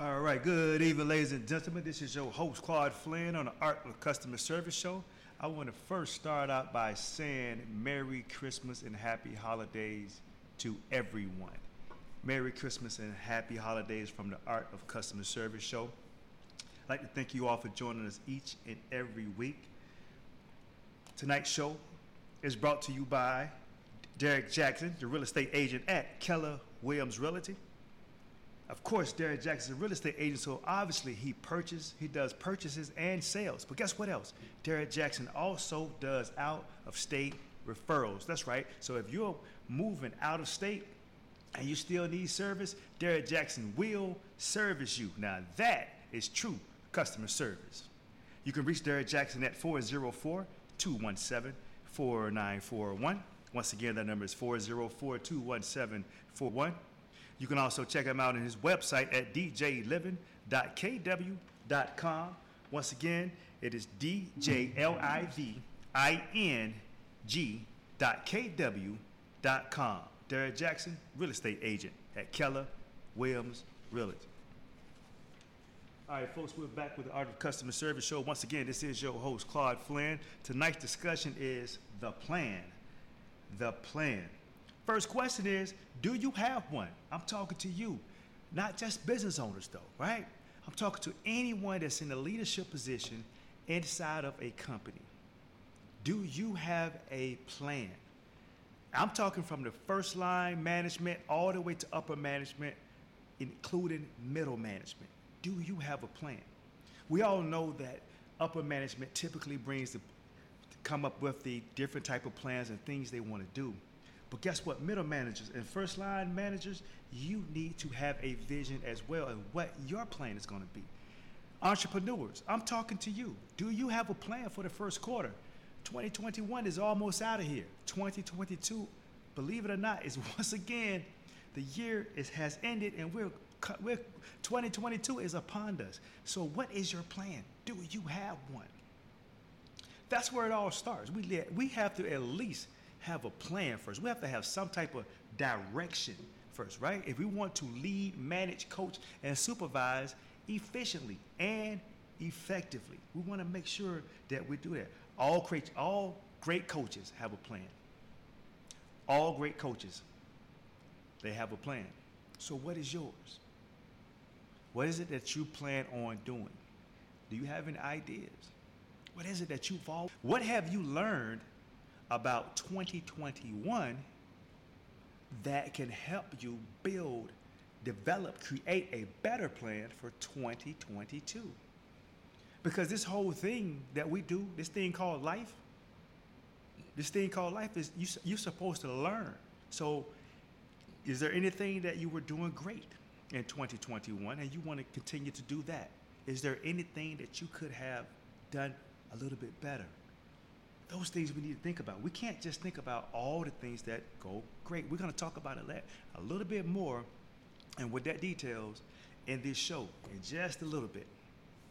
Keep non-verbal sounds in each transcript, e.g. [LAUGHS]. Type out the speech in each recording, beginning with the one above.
All right, good evening, ladies and gentlemen. This is your host, Claude Flynn, on the Art of Customer Service Show. I want to first start out by saying Merry Christmas and Happy Holidays to everyone. Merry Christmas and Happy Holidays from the Art of Customer Service Show. I'd like to thank you all for joining us each and every week. Tonight's show is brought to you by Derek Jackson, the real estate agent at Keller Williams Realty. Of course, Derek Jackson is a real estate agent, so obviously he purchases, he does purchases and sales. But guess what else? Derek Jackson also does out of state referrals. That's right. So if you're moving out of state and you still need service, Derek Jackson will service you. Now that is true customer service. You can reach Derek Jackson at 404 217 4941. Once again, that number is 404 217 41. You can also check him out on his website at djliving.kw.com. Once again, it is djliving.kw.com. Derek Jackson, real estate agent at Keller Williams Realty. All right, folks, we're back with the Art of Customer Service Show. Once again, this is your host, Claude Flynn. Tonight's discussion is the plan. The plan. First question is Do you have one? I'm talking to you, not just business owners, though, right? I'm talking to anyone that's in a leadership position inside of a company. Do you have a plan? I'm talking from the first line management all the way to upper management, including middle management. Do you have a plan? We all know that upper management typically brings the come up with the different type of plans and things they want to do. But guess what? Middle managers and first line managers, you need to have a vision as well and what your plan is going to be. Entrepreneurs, I'm talking to you. Do you have a plan for the first quarter? 2021 is almost out of here. 2022, believe it or not, is [LAUGHS] once again the year is, has ended and we're, we're 2022 is upon us. So what is your plan? Do you have one? That's where it all starts. We we have to at least have a plan first. We have to have some type of direction first, right? If we want to lead, manage, coach, and supervise efficiently and effectively, we want to make sure that we do that. All great, all great coaches have a plan. All great coaches, they have a plan. So, what is yours? What is it that you plan on doing? Do you have any ideas? What is it that you've all? What have you learned about 2021 that can help you build, develop, create a better plan for 2022. Because this whole thing that we do, this thing called life, this thing called life is you, you're supposed to learn. So, is there anything that you were doing great in 2021 and you want to continue to do that? Is there anything that you could have done a little bit better? Those things we need to think about. We can't just think about all the things that go great. We're going to talk about it a little bit more and what that details in this show in just a little bit.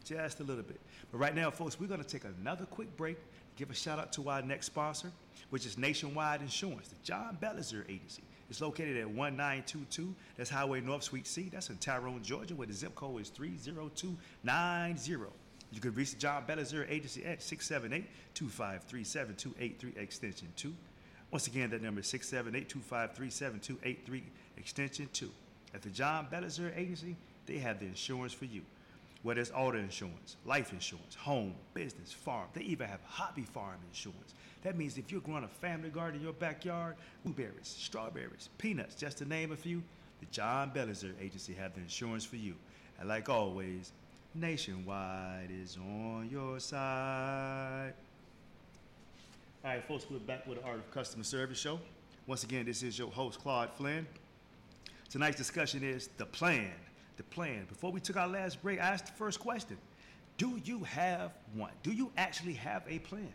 Just a little bit. But right now, folks, we're going to take another quick break. Give a shout out to our next sponsor, which is Nationwide Insurance, the John Bellizer Agency. It's located at 1922. That's Highway North Suite C. That's in Tyrone, Georgia, where the zip code is 30290. You can reach the John Bellizer Agency at 678-253-7283 extension 2. Once again, that number is 678-253-7283 extension 2. At the John Bellizer Agency, they have the insurance for you. Whether it's auto insurance, life insurance, home, business, farm. They even have hobby farm insurance. That means if you're growing a family garden in your backyard, blueberries, strawberries, peanuts, just to name a few, the John Bellizer Agency have the insurance for you. And like always, Nationwide is on your side. All right, folks, we're back with the Art of Customer Service Show. Once again, this is your host, Claude Flynn. Tonight's discussion is the plan. The plan. Before we took our last break, I asked the first question Do you have one? Do you actually have a plan?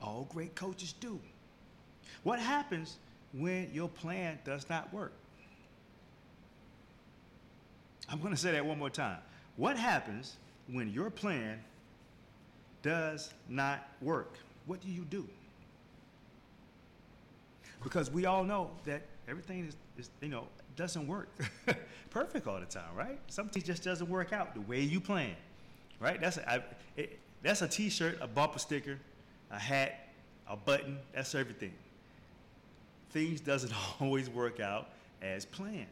All great coaches do. What happens when your plan does not work? I'm going to say that one more time. What happens when your plan does not work? What do you do? Because we all know that everything is, is you know, doesn't work [LAUGHS] perfect all the time, right? Something just doesn't work out the way you plan, right? That's a, I, it, that's a T-shirt, a bumper sticker, a hat, a button. That's everything. Things doesn't [LAUGHS] always work out as planned.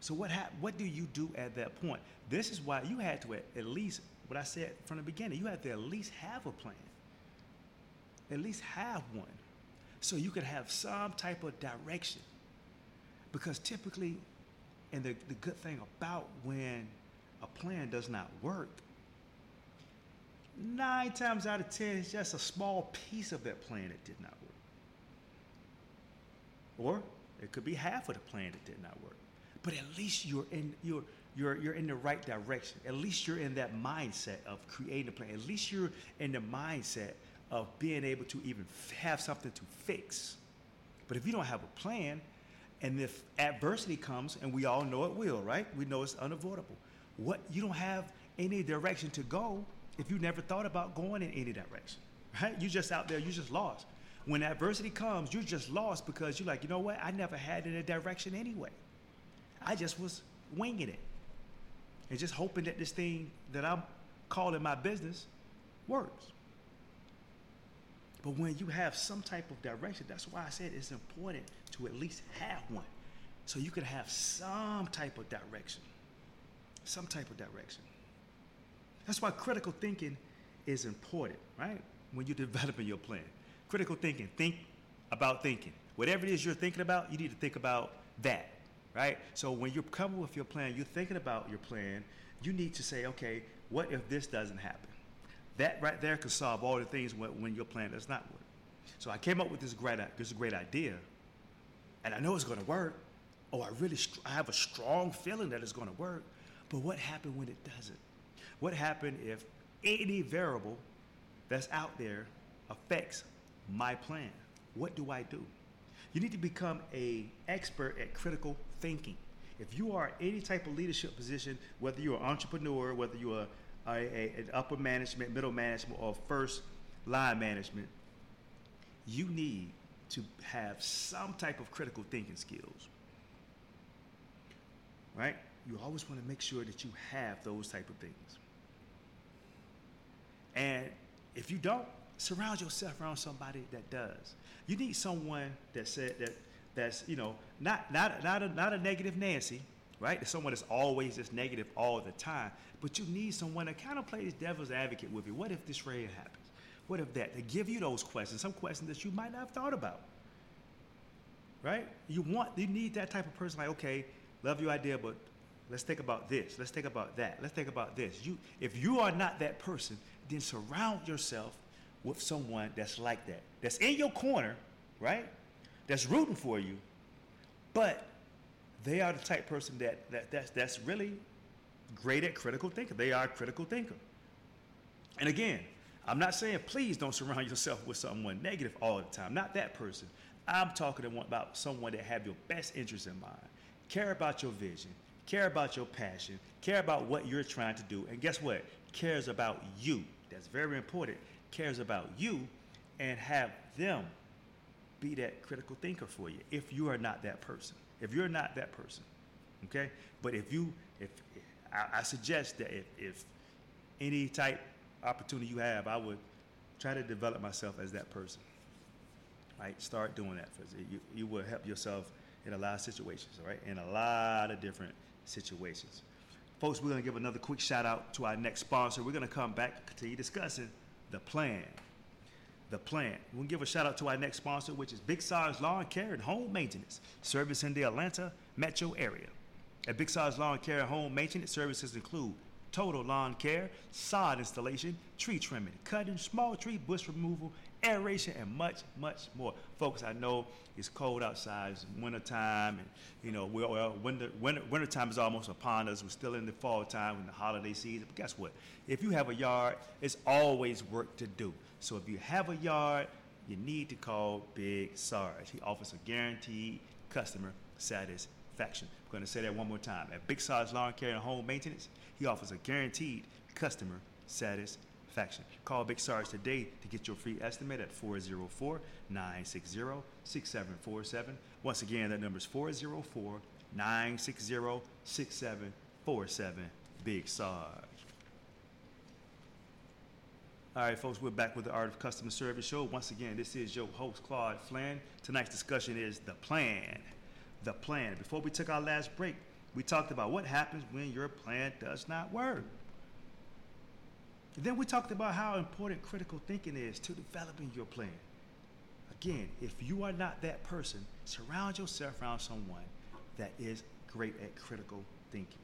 So what hap- What do you do at that point? This is why you had to at, least what I said from the beginning. You had to at least have a plan. At least have one, so you could have some type of direction. Because typically, and the, the good thing about when a plan does not work, nine times out of ten, it's just a small piece of that plan that did not work. Or it could be half of the plan that did not work. But at least you're in you're you're you're in the right direction. At least you're in that mindset of creating a plan. At least you're in the mindset of being able to even have something to fix. But if you don't have a plan, and if adversity comes, and we all know it will, right? We know it's unavoidable. What you don't have any direction to go if you never thought about going in any direction, right? You're just out there, you're just lost. When adversity comes, you're just lost because you're like, you know what? I never had any direction anyway. I just was winging it and just hoping that this thing that I'm calling my business works. But when you have some type of direction, that's why I said it's important to at least have one. So you can have some type of direction. Some type of direction. That's why critical thinking is important, right? When you're [LAUGHS] developing your plan. Critical thinking, think about thinking. Whatever it is you're thinking about, you need to think about that, right? So when you're coming with your plan, you're thinking about your plan, you need to say, okay, what if this doesn't happen? That right there could solve all the things when, when your plan does not work. So I came up with this great, this great idea, and I know it's going to work. Oh, I really, I have a strong feeling that it's going to work. But what happened when it doesn't? What happened if any variable that's out there affects my plan? What do I do? You need to become a expert at critical thinking. If you are any type of leadership position, whether you're an entrepreneur, whether you're a, a, an upper management, middle management, or first line management, you need to have some type of critical thinking skills. Right? You always want to make sure that you have those type of things. And if you don't, surround yourself around somebody that does. You need someone that said that that's you know not not not a, not a negative Nancy, right? Someone that's always just negative all the time. But you need someone that kind of plays devil's advocate with you. What if this raid happens? What if that? To give you those questions, some questions that you might not have thought about. Right? You want you need that type of person like, okay, love your idea, but let's think about this. Let's think about that. Let's think about this. You if you are not that person, then surround yourself with someone that's like that. That's in your corner, right? That's rooting for you, but they are the type person that, that that's that's really great at critical thinking. They are a critical thinker. And again, I'm not saying please don't surround [LAUGHS] yourself with someone negative all the time. Not that person. I'm talking about someone that have your best interest in mind, care about your vision, care about your passion, care about what you're trying to do, and guess what? Cares about you. That's very important. Cares about you, and have them be that critical thinker for you. If you are not that person, if you're not that person, okay. But if you, if I, I suggest that if, if any type opportunity you have, I would try to develop myself as that person. Right? Start doing that. For you, you will help yourself in a lot of situations, all right? In a lot of different situations. Folks, we're going to give another quick shout out to our next sponsor. We're going to come back, continue discussing the plan. The plan. We'll give a shout out to our next sponsor, which is Big Sarge Lawn Care and Home Maintenance, service in the Atlanta metro area. At Big Sarge Lawn Care and Home Maintenance, services include total lawn care, sod installation, tree trimming, cutting, small tree bush removal, aeration, and much, much more. Folks, I know it's cold outside, it's winter time, and you know, we're, well, winter, winter, winter time is almost upon us. We're still in the fall time in the holiday season. But guess what? If you have a yard, it's always work to do. So if you have a yard, you need to call Big Sarge. He offers a guaranteed customer satisfaction. I'm going to say that one more time. At Big Sarge Lawn Care and Home Maintenance, he offers a guaranteed customer satisfaction. Satisfaction. Call Big Sarge today to get your free estimate at 404 960 6747. Once again, that number is 404 960 6747. Big Sarge. All right, folks, we're back with the Art of Customer Service show. Once again, this is your host, Claude Flynn. Tonight's discussion is the plan. The plan. Before we took our last break, we talked about what happens when your plan does not work. Then we talked about how important critical thinking is to developing your plan. Again, if you are not that person, surround yourself around someone that is great at critical thinking.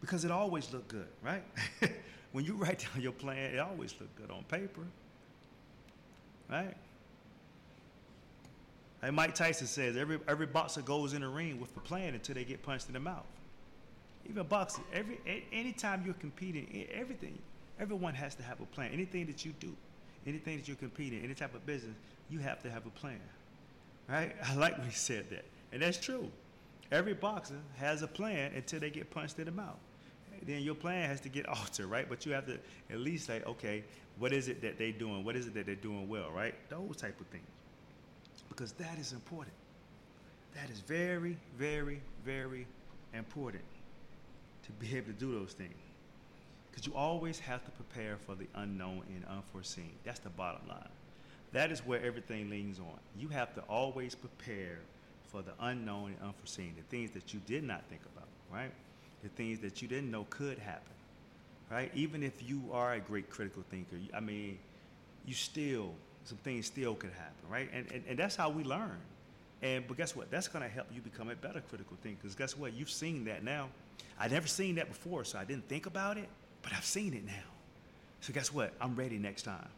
Because it always looked good, right? [LAUGHS] when you write down your plan, it always looked good on paper. Right? Like Mike Tyson says, every every boxer goes in the ring with a plan until they get punched in the mouth. Even boxing, every anytime you're competing, everything, everyone has to have a plan. Anything that you do, anything that you're competing, any type of business, you have to have a plan. Right? [LAUGHS] I like when he said that. And that's true. Every boxer has a plan until they get punched in the mouth. Then your plan has to get [LAUGHS] altered, right? But you have to at least say, okay, what is it that they're doing? What is it that they're doing well, right? Those type of things because that is important. That is very, very, very important to be able to do those things. Because you always have to prepare for the unknown and unforeseen. That's the bottom line. That is where everything leans on. You have to always prepare for the unknown and unforeseen, the things that you did not think about, right? The things that you didn't know could happen, right? Even if you are a great critical thinker, I mean, you still some things still could happen, right? And, and, and that's how we learn. And but guess what? That's going to help you become a better critical thinker. Because guess what? You've seen that now. I never seen that before, so I didn't think about it, but I've seen it now. So guess what? I'm ready next time.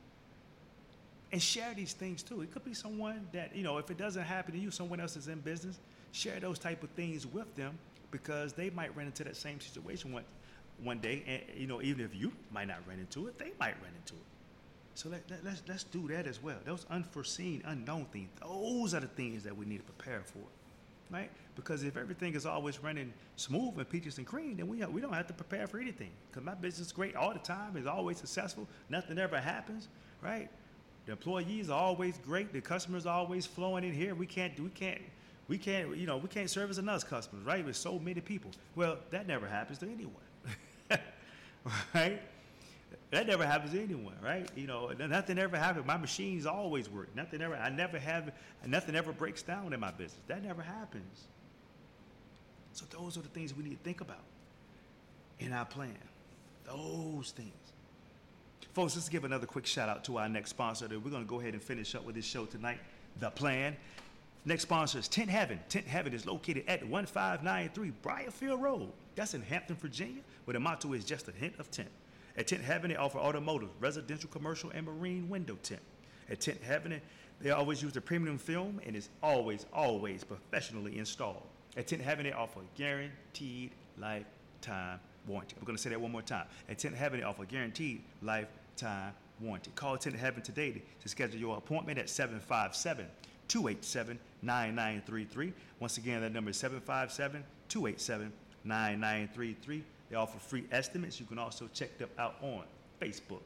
And share these things too. It could be someone that you know, if it doesn't happen to you, someone else is in business. Share those type of things with them because they might run into that same situation one one day, and you know, even if you might not run into it, they might run into it. So let, let, let's, let's do that as well. Those unforeseen, unknown things, those are the things that we need to prepare for, right? Because if everything is always running smooth and peaches and cream, then we, we don't have to prepare for anything. Because my business is great all the time, it's always successful, nothing ever happens, right? The employees are always great, the customers are always flowing in here. We can't, we can't, we can't, you know, we can't service enough customers, right? With so many people. Well, that never happens to anyone, [LAUGHS] right? That never happens to anyone, right? You know, nothing ever happens. My machines always work. Nothing ever, I never have, nothing ever breaks down in my business. That never happens. So those are the things we need to think about in our plan. Those things. Folks, let's give another quick shout out to our next sponsor. That We're going to go ahead and finish up with this show tonight. The plan. Next sponsor is Tint Heaven. Tint Heaven is located at 1593 Briarfield Road. That's in Hampton, Virginia, where the motto is just a hint of tent. At Tint Heaven, they offer automotive, residential, commercial, and marine window tint. At Tint Heaven, they always use the premium film and is always, always professionally installed. At Tint Heaven, they offer guaranteed lifetime warranty. We're going to say that one more time. At Tint Heaven, they offer guaranteed lifetime warranty. Call Tint Heaven today to schedule your appointment at 757 287 9933. Once again, that number is 757 287 9933. They offer free estimates. You can also check them out on Facebook,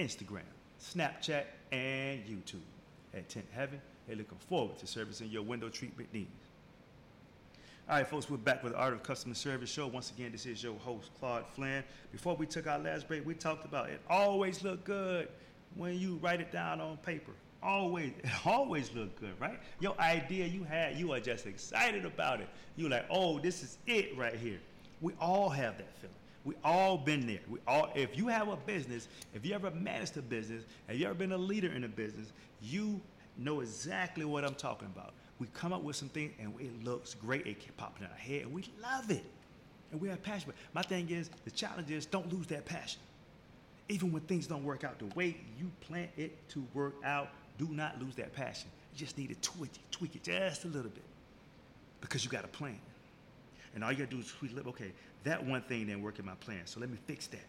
Instagram, Snapchat, and YouTube. At Tint Heaven, they're looking forward to servicing your window treatment needs. All right, folks, we're back with the Art of Customer Service show. Once again, this is your host, Claude Flynn. Before we took our last break, we talked about it always look good when you write it down on paper. Always, it [LAUGHS] always look good, right? Your idea you had, you are just excited about it. You're like, oh, this is it right here. We all have that feeling. We all been there. We all, if you have a business, if you ever managed a business, have you ever been a leader in a business, you know exactly what I'm talking about. We come up with some things and it looks great. It keep popping in our head and we love it. And we have passion. But my thing is, the challenge is don't lose that passion. Even when things don't work out the way you plan it to work out, do not lose that passion. You just need to tweak it, tweak it just a little bit because you got a plan. And all you gotta do is tweak, okay, that one thing didn't work in my plan, so let me fix that.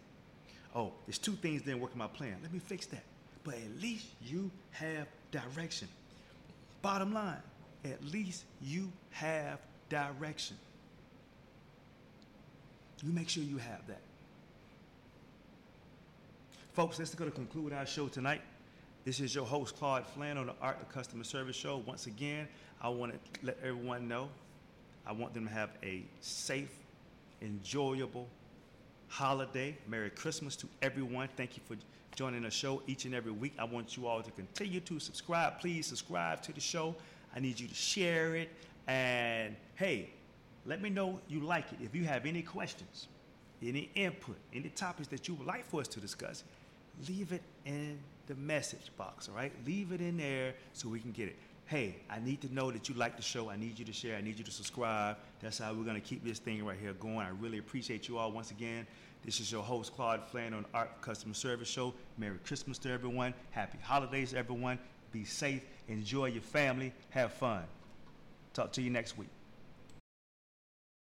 Oh, there's two things didn't work in my plan, let me fix that. But at least you have direction. Bottom line, at least you have direction. You make sure you have that. folks, this is going to conclude our show tonight. This is your host, Claude Flynn, on the Art of Customer Service Show. Once again, I want to let everyone know I want them to have a safe, enjoyable holiday. Merry Christmas to everyone. Thank you for joining the show each and every week. I want you all to continue to subscribe. Please subscribe to the show. I need you to share it. And hey, let me know you like it. If you have any questions, any input, any topics that you would like for us to discuss, leave it in the message box, all right? Leave it in there so we can get it. Hey, I need to know that you like the show. I need you to share. I need you to subscribe. That's how we're going to keep this thing right here going. I really appreciate you all once again. This is your host, Claude Flynn, on Art Customer Service Show. Merry Christmas to everyone. Happy holidays, everyone. Be safe. Enjoy your family. Have fun. Talk to you next week.